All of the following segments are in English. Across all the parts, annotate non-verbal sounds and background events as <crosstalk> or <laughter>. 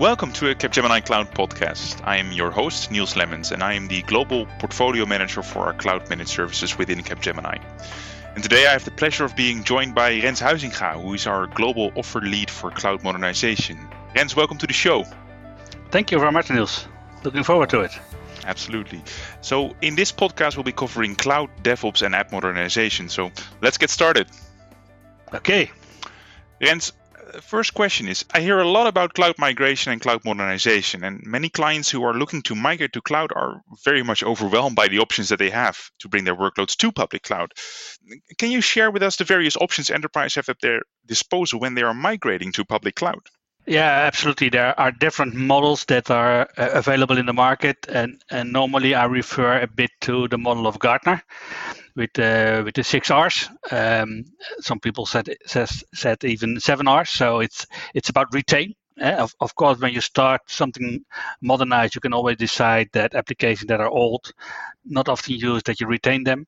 Welcome to a Capgemini Cloud podcast. I am your host, Niels Lemmens, and I am the Global Portfolio Manager for our Cloud Managed Services within Capgemini. And today I have the pleasure of being joined by Rens Huizinga, who is our Global Offer Lead for Cloud Modernization. Rens, welcome to the show. Thank you very much, Niels. Looking forward to it. Absolutely. So, in this podcast, we'll be covering cloud, DevOps, and app modernization. So, let's get started. Okay. Rens, first question is I hear a lot about cloud migration and cloud modernization, and many clients who are looking to migrate to cloud are very much overwhelmed by the options that they have to bring their workloads to public cloud. Can you share with us the various options enterprises have at their disposal when they are migrating to public cloud? Yeah, absolutely. There are different models that are uh, available in the market, and, and normally I refer a bit to the model of Gartner with uh, with the six R's. Um, some people said says, said even seven R's. So it's it's about retain. Uh, of, of course, when you start something modernized, you can always decide that applications that are old, not often used, that you retain them.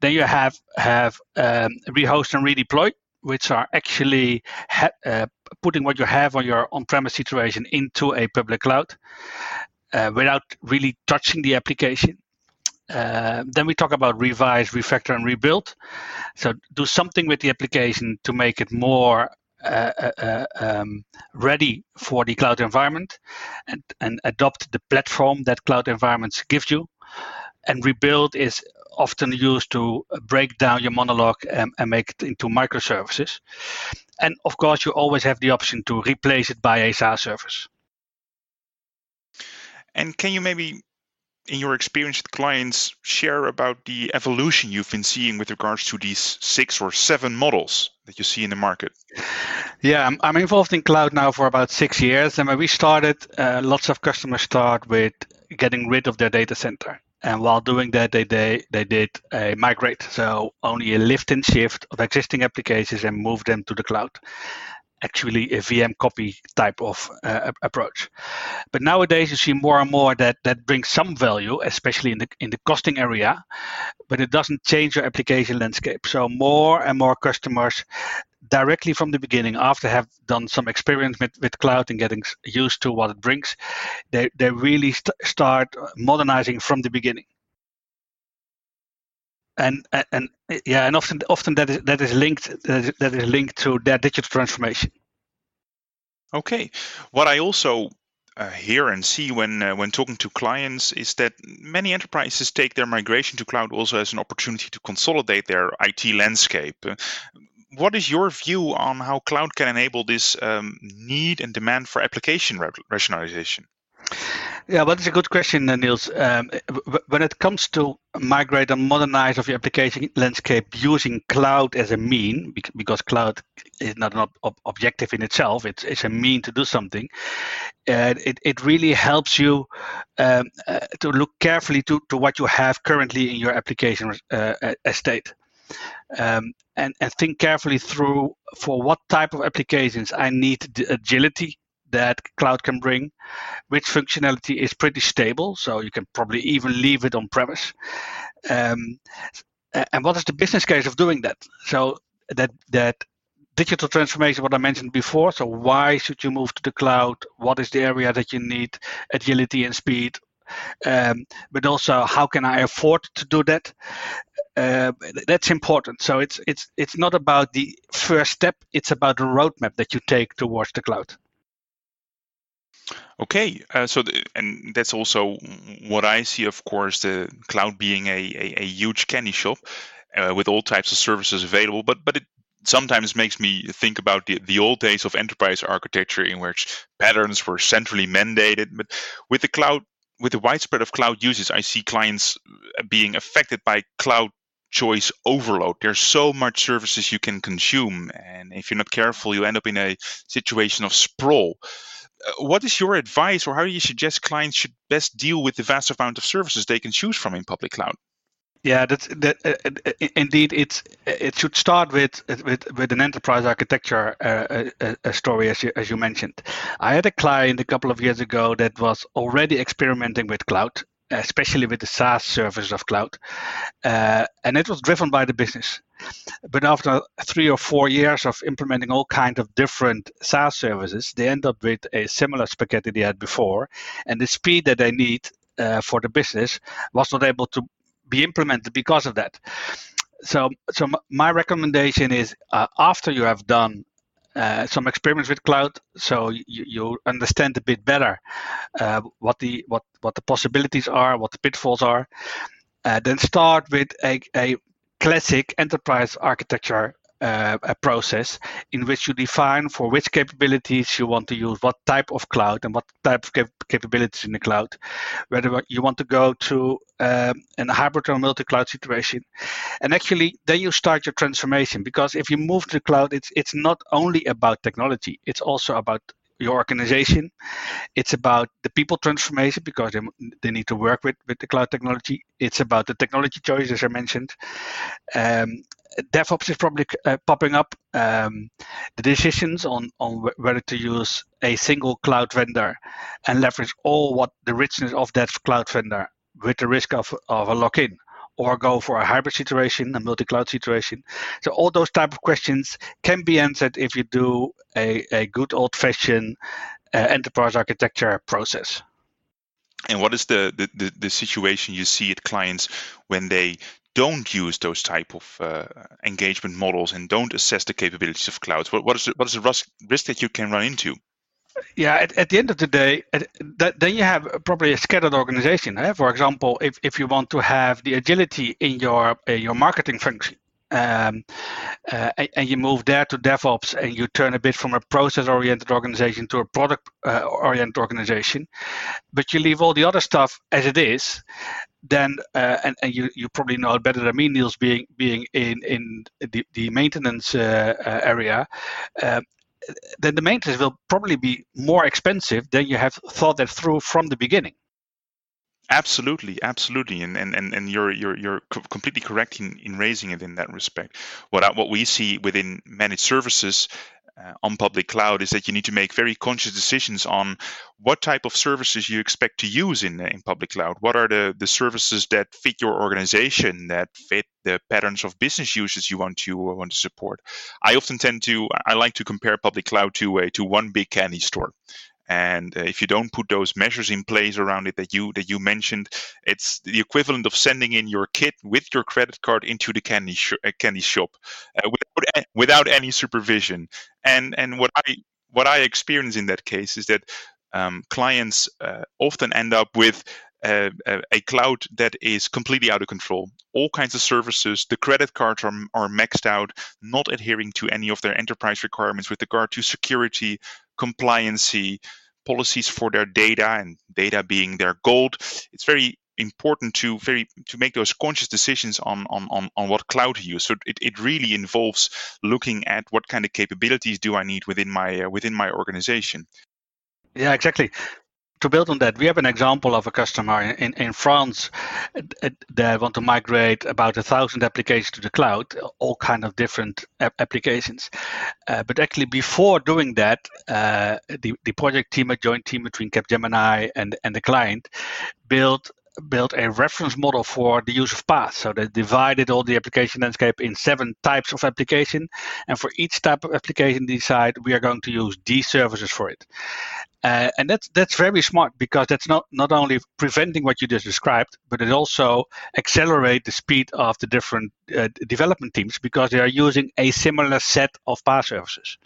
Then you have have um, rehost and redeploy which are actually ha- uh, putting what you have on your on-premise situation into a public cloud uh, without really touching the application. Uh, then we talk about revise, refactor, and rebuild. So do something with the application to make it more uh, uh, uh um, ready for the cloud environment, and, and adopt the platform that cloud environments give you. And rebuild is often used to break down your monolith and, and make it into microservices. And of course, you always have the option to replace it by a SaaS service. And can you maybe, in your experience with clients, share about the evolution you've been seeing with regards to these six or seven models that you see in the market? Yeah, I'm, I'm involved in cloud now for about six years. And when we started, uh, lots of customers start with getting rid of their data center. And while doing that, they, they, they did a migrate. So only a lift and shift of existing applications and move them to the cloud. Actually, a VM copy type of uh, approach. But nowadays, you see more and more that that brings some value, especially in the in the costing area, but it doesn't change your application landscape. So more and more customers directly from the beginning, after have done some experience with, with cloud and getting used to what it brings, they, they really st- start modernizing from the beginning. And, and yeah, and often often that is that is linked that is, linked to their digital transformation. Okay, what I also uh, hear and see when uh, when talking to clients is that many enterprises take their migration to cloud also as an opportunity to consolidate their IT landscape. Uh, what is your view on how cloud can enable this um, need and demand for application rationalization? Yeah, well, that's a good question, uh, Niels. Um, when it comes to migrate and modernize of your application landscape using cloud as a mean, because cloud is not an ob- objective in itself, it's, it's a mean to do something. Uh, it, it really helps you um, uh, to look carefully to, to what you have currently in your application uh, estate um, and, and think carefully through for what type of applications I need the agility that cloud can bring, which functionality is pretty stable, so you can probably even leave it on premise. Um, and what is the business case of doing that? So that that digital transformation, what I mentioned before. So why should you move to the cloud? What is the area that you need agility and speed? Um, but also how can I afford to do that? Uh, that's important. So it's it's it's not about the first step; it's about the roadmap that you take towards the cloud. Okay, uh, so the, and that's also what I see. Of course, the cloud being a, a, a huge candy shop uh, with all types of services available, but but it sometimes makes me think about the, the old days of enterprise architecture in which patterns were centrally mandated. But with the cloud, with the widespread of cloud usage, I see clients being affected by cloud choice overload. There's so much services you can consume, and if you're not careful, you end up in a situation of sprawl. Uh, what is your advice, or how do you suggest clients should best deal with the vast amount of services they can choose from in public cloud? Yeah, that's that. Uh, uh indeed, it's it should start with with with an enterprise architecture uh, a, a story, as you as you mentioned. I had a client a couple of years ago that was already experimenting with cloud, especially with the SaaS services of cloud. Uh, and it was driven by the business. But after three or four years of implementing all kinds of different SaaS services, they end up with a similar spaghetti they had before. And the speed that they need uh, for the business was not able to be implemented because of that. So, so my recommendation is uh, after you have done uh, some experiments with cloud, so you, you understand a bit better uh, what the what what the possibilities are, what the pitfalls are. Uh, then start with a, a classic enterprise architecture uh, a process in which you define for which capabilities you want to use, what type of cloud and what type of cap- capabilities in the cloud, whether you want to go to um, a hybrid or multi-cloud situation, and actually then you start your transformation because if you move to the cloud, it's it's not only about technology, it's also about your organization. It's about the people transformation because they, they need to work with, with the cloud technology. It's about the technology choices I mentioned. Um, DevOps is probably uh, popping up. Um, the decisions on on whether to use a single cloud vendor and leverage all what the richness of that cloud vendor with the risk of, of a lock-in or go for a hybrid situation, a multi-cloud situation. So all those type of questions can be answered if you do a, a good old-fashioned uh, enterprise architecture process. And what is the, the, the, the, situation you see at clients when they don't use those type of uh, engagement models and don't assess the capabilities of clouds? What, what is the, what is the risk, risk that you can run into? Yeah, at, at the end of the day, that, then you have probably a scattered organization. Eh? For example, if, if you want to have the agility in your uh, your marketing function, um, uh, and, and, you move there to DevOps and you turn a bit from a process oriented organization to a product uh, oriented organization, but you leave all the other stuff as it is, then uh, and, and you, you probably know it better than me, Niels, being being in in the, the maintenance uh, uh, area. Then the maintenance will probably be more expensive than you have thought that through from the beginning. Absolutely, absolutely, and and and, and you're you're you're completely correct in, in raising it in that respect. What what we see within managed services uh, on public cloud is that you need to make very conscious decisions on what type of services you expect to use in in public cloud. What are the the services that fit your organization, that fit the patterns of business uses you want to uh, want to support? I often tend to I like to compare public cloud to a to one big candy store. And uh, if you don't put those measures in place around it that you that you mentioned, it's the equivalent of sending in your kid with your credit card into the candy sh- uh, candy shop uh, without without any supervision. And and what I what I experience in that case is that um, clients uh, often end up with uh, a cloud that is completely out of control. All kinds of services, the credit cards are, are maxed out, not adhering to any of their enterprise requirements with regard to security, compliancy, policies for their data, and data being their gold. It's very important to very to make those conscious decisions on on on, on what cloud to use. So it, it really involves looking at what kind of capabilities do i need within my uh, within my organization. Yeah exactly to build on that, we have an example of a customer in, in, France that want to migrate about a thousand applications to the cloud, all kind of different applications. Uh, but actually, before doing that, uh, the, the project team, a joint team between Capgemini and, and the client, built built a reference model for the use of PaaS. So they divided all the application landscape in seven types of application. And for each type of application, decide we are going to use these services for it. Uh, and that's that's very smart because that's not not only preventing what you just described, but it also accelerate the speed of the different uh, development teams because they are using a similar set of PaaS services.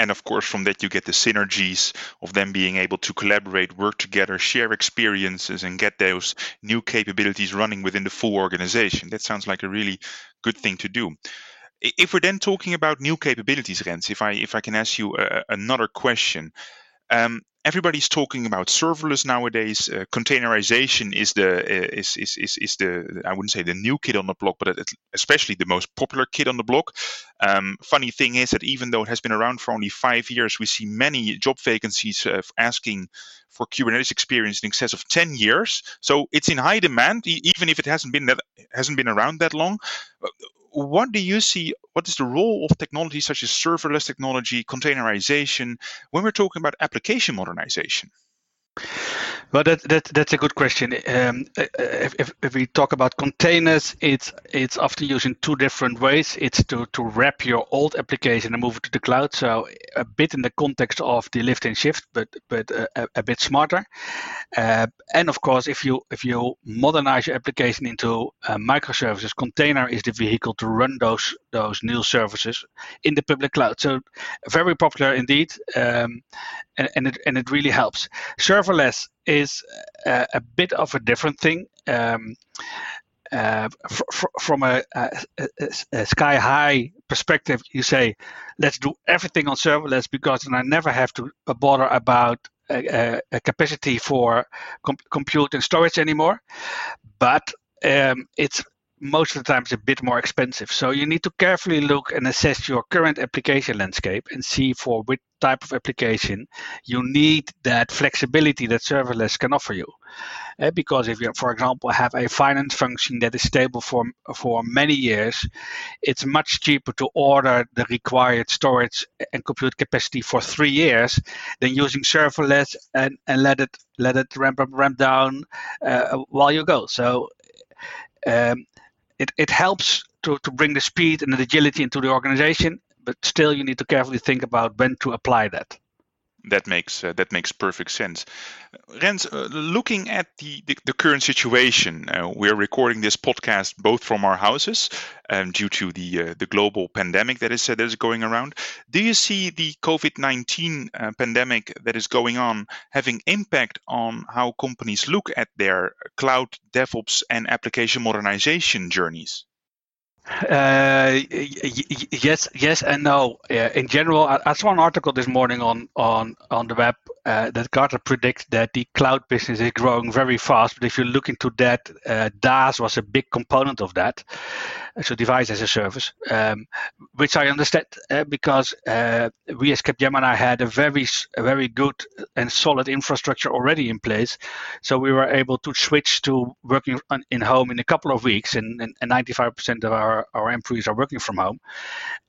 And of course, from that you get the synergies of them being able to collaborate, work together, share experiences, and get those new capabilities running within the full organization. That sounds like a really good thing to do if we're then talking about new capabilities, Rens, if I if I can ask you uh, another question, um, everybody's talking about serverless nowadays. Uh, containerization is the uh, is, is is is the I wouldn't say the new kid on the block, but especially the most popular kid on the block. Um, funny thing is that even though it has been around for only five years, we see many job vacancies uh, asking for Kubernetes experience in excess of 10 years. So it's in high demand, even if it hasn't been that hasn't been around that long what do you see? What is the role of technology such as serverless technology, containerization, when we're talking about application modernization? Well, that, that that's a good question. Um, if, if, if, we talk about containers, it's it's often used in two different ways. It's to, to wrap your old application and move it to the cloud. So a bit in the context of the lift and shift, but but a, a bit smarter. Uh, and of course, if you if you modernize your application into uh, microservices, container is the vehicle to run those those new services in the public cloud. So very popular indeed, um, and, and it and it really helps. Serverless is a, a bit of a different thing. Um, uh, fr- fr- from a, a, a, sky high perspective, you say, let's do everything on serverless because then I never have to bother about a, capacity for com- compute and storage anymore. But um, it's most of the times a bit more expensive. So you need to carefully look and assess your current application landscape and see for which type of application you need that flexibility that serverless can offer you. Uh, because if you, for example, have a finance function that is stable for for many years, it's much cheaper to order the required storage and compute capacity for three years than using serverless and, and let it let it ramp up ramp down uh, while you go. So um, it, it helps to, to bring the speed and the agility into the organization, but still you need to carefully think about when to apply that. That makes uh, that makes perfect sense. Rens, uh, looking at the, the, the current situation, uh, we're recording this podcast both from our houses um, due to the uh, the global pandemic that is uh, that is going around. Do you see the COVID nineteen uh, pandemic that is going on having impact on how companies look at their cloud DevOps and application modernization journeys? Uh, yes, yes, and no. Uh, in general, I, I, saw an article this morning on on on the web that Gartner predicts that the cloud business is growing very fast. But if you look into that, uh, DaaS was a big component of that. So device as a service, um, which I understand uh, because uh, we as Capgemini had a very, a very good and solid infrastructure already in place. So we were able to switch to working on, in home in a couple of weeks, and, and, and 95% of our, our employees are working from home.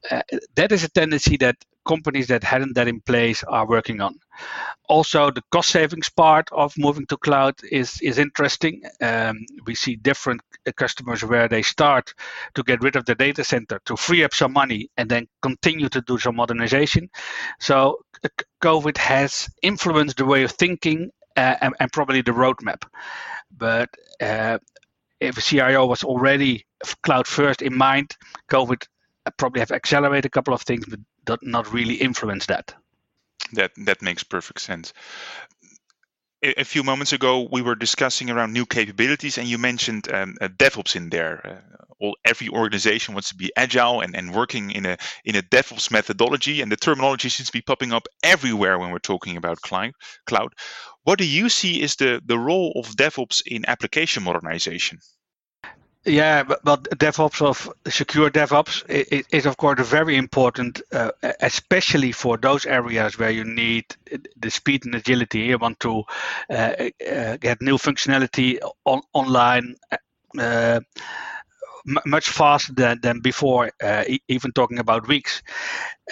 Uh, that is a tendency that companies that hadn't that in place are working on. Also, the cost savings part of moving to cloud is is interesting. Um, we see different customers where they start to get rid of the data center to free up some money and then continue to do some modernization. So, COVID has influenced the way of thinking uh, and, and, probably the roadmap. But uh, if a CIO was already cloud first in mind, COVID probably have accelerated a couple of things, but not really influence that. That that makes perfect sense. A, few moments ago, we were discussing around new capabilities, and you mentioned um, uh, DevOps in there. Uh, all every organization wants to be agile and, and working in a in a DevOps methodology, and the terminology seems to be popping up everywhere when we're talking about cloud. Cloud. What do you see is the the role of DevOps in application modernization? Yeah, but, but DevOps of secure DevOps is, is of course very important, uh, especially for those areas where you need the speed and agility. You want to uh, uh, get new functionality on, online. Uh, much faster than, than before, uh, even talking about weeks.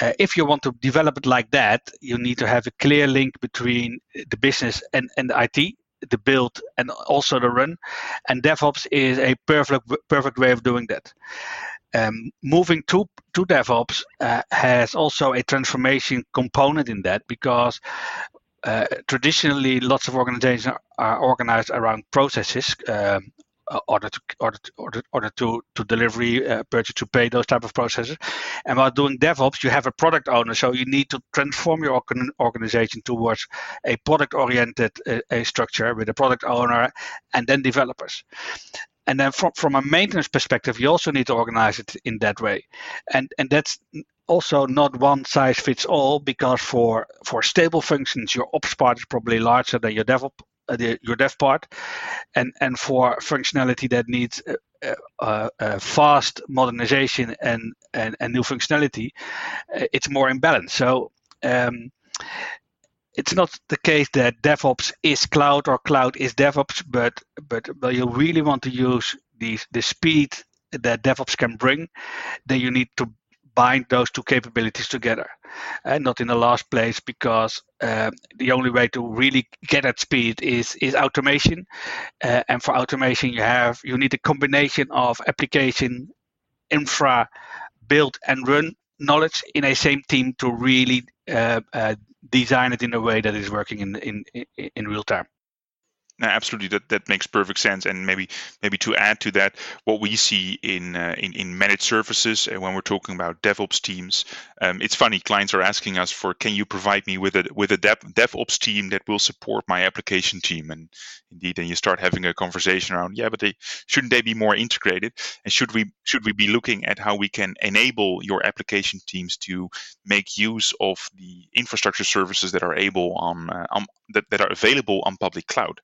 Uh, if you want to develop it like that, you need to have a clear link between the business and, and the IT the build and also the run. And DevOps is a perfect perfect way of doing that. Um, moving to to DevOps uh, has also a transformation component in that because uh, traditionally lots of organizations are organized around processes um, order to order to, order, order to to delivery, uh, purchase to pay, those type of processes. And while doing DevOps, you have a product owner, so you need to transform your organization towards a product-oriented uh, a structure with a product owner and then developers. And then from, from a maintenance perspective, you also need to organize it in that way. And and that's also not one size fits all because for for stable functions, your ops part is probably larger than your DevOps uh, the, your dev part, and and for functionality that needs uh, uh, uh, fast modernization and, and and new functionality, uh, it's more imbalanced. So. Um, it's not the case that DevOps is cloud or cloud is DevOps, but but but you really want to use the the speed that DevOps can bring, then you need to bind those two capabilities together. And not in the last place because uh, the only way to really get at speed is is automation. Uh, and for automation, you have you need a combination of application, infra, build and run knowledge in a same team to really uh, uh, design it in a way that is working in in in real time. Absolutely, that, that makes perfect sense. And maybe maybe to add to that, what we see in uh, in, in managed services uh, when we're talking about DevOps teams, um, it's funny. Clients are asking us for, can you provide me with a with a Dev, DevOps team that will support my application team? And indeed, then you start having a conversation around, yeah, but they shouldn't they be more integrated? And should we should we be looking at how we can enable your application teams to make use of the infrastructure services that are able on, uh, on that, that are available on public cloud?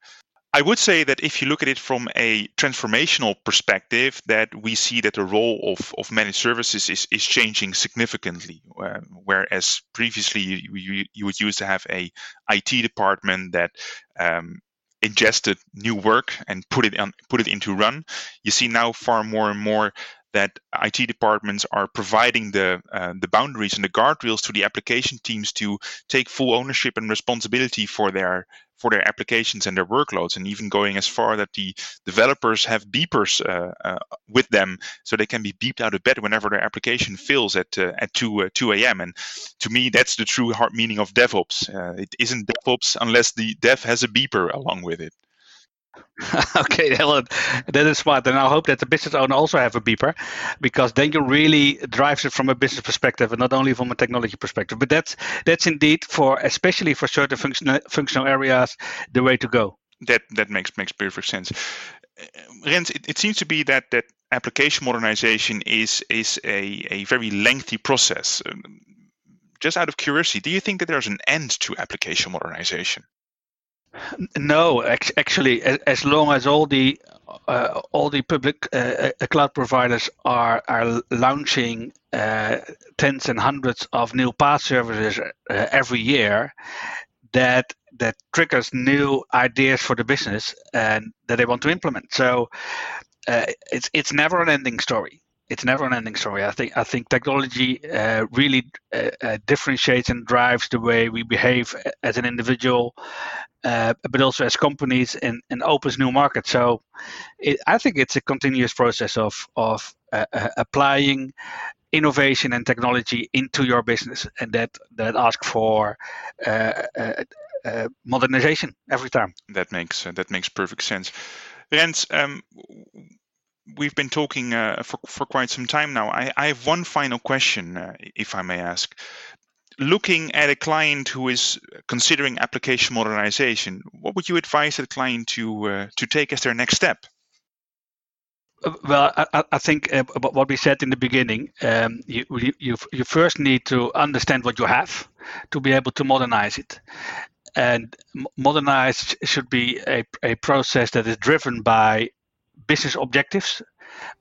I would say that if you look at it from a transformational perspective, that we see that the role of, of managed services is, is changing significantly. Uh, whereas previously you, you, you, would used to have a IT department that um, ingested new work and put it on, put it into run. You see now far more and more that IT departments are providing the uh, the boundaries and the guardrails to the application teams to take full ownership and responsibility for their for their applications and their workloads, and even going as far that the developers have beepers uh, uh, with them, so they can be beeped out of bed whenever their application fails at uh, at two uh, two a.m. And to me, that's the true heart meaning of DevOps. Uh, it isn't DevOps unless the dev has a beeper along with it. <laughs> okay, well, that is smart. And I hope that the business owner also have a beeper, because then you really drives it from a business perspective and not only from a technology perspective. But that's that's indeed for especially for certain functional functional areas the way to go. That that makes makes perfect sense. Uh, Rens, it, it seems to be that that application modernization is is a, a very lengthy process. Um, just out of curiosity, do you think that there's an end to application modernization? No, actually, as long as all the uh, all the public uh, uh, cloud providers are are launching uh, tens and hundreds of new PaaS services uh, every year, that that triggers new ideas for the business and that they want to implement. So uh, it's it's never an ending story it's never an ending story. I think I think technology uh, really uh, uh, differentiates and drives the way we behave as an individual, uh, but also as companies, and, and opens new markets. So, it, I think it's a continuous process of of uh, uh, applying innovation and technology into your business, and that that asks for. modernization every time. That makes that makes perfect sense. Rens, um, we've been talking uh, for, for quite some time now. I, I have one final question, uh, if I may ask. Looking at a client who is considering application modernization, what would you advise that client to uh, to take as their next step? Uh, well, I, I think uh, what we said in the beginning, um, you, you, you first need to understand what you have to be able to modernize it and modernize should be a, a process that is driven by business objectives,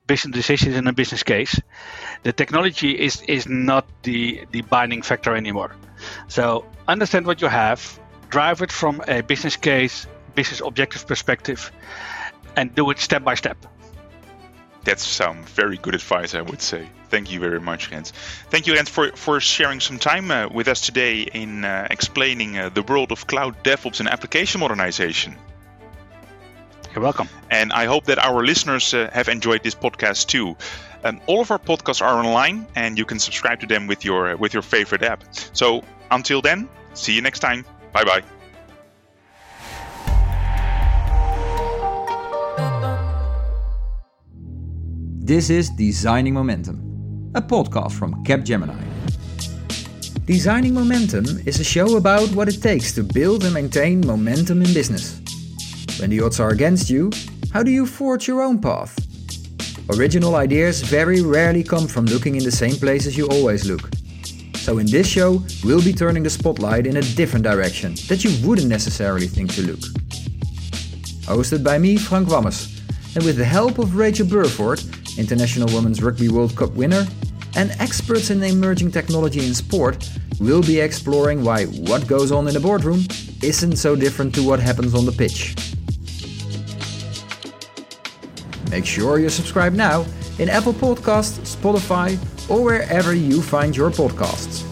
business decisions, and a business case. The technology is is not the the binding factor anymore. So understand what you have, drive it from a business case, business objective perspective, and do it step by step. That's some very good advice, I would say. Thank you very much, Rens. Thank you, Rens, for, for sharing some time uh, with us today in uh, explaining uh, the world of cloud DevOps and application modernization. You're welcome. And I hope that our listeners uh, have enjoyed this podcast too. Um, all of our podcasts are online, and you can subscribe to them with your with your favorite app. So until then, see you next time. Bye bye. This is Designing Momentum, a podcast from Capgemini. Designing Momentum is a show about what it takes to build and maintain momentum in business. When the odds are against you, how do you forge your own path? Original ideas very rarely come from looking in the same places you always look. So in this show, we'll be turning the spotlight in a different direction that you wouldn't necessarily think to look. Hosted by me, Frank Wammes, and with the help of Rachael Burford, International Women's Rugby World Cup winner, and experts in emerging technology in sport, we'll be exploring why what goes on in the boardroom isn't so different to what happens on the pitch. Make sure you subscribe now in Apple Podcasts, Spotify, or wherever you find your podcasts.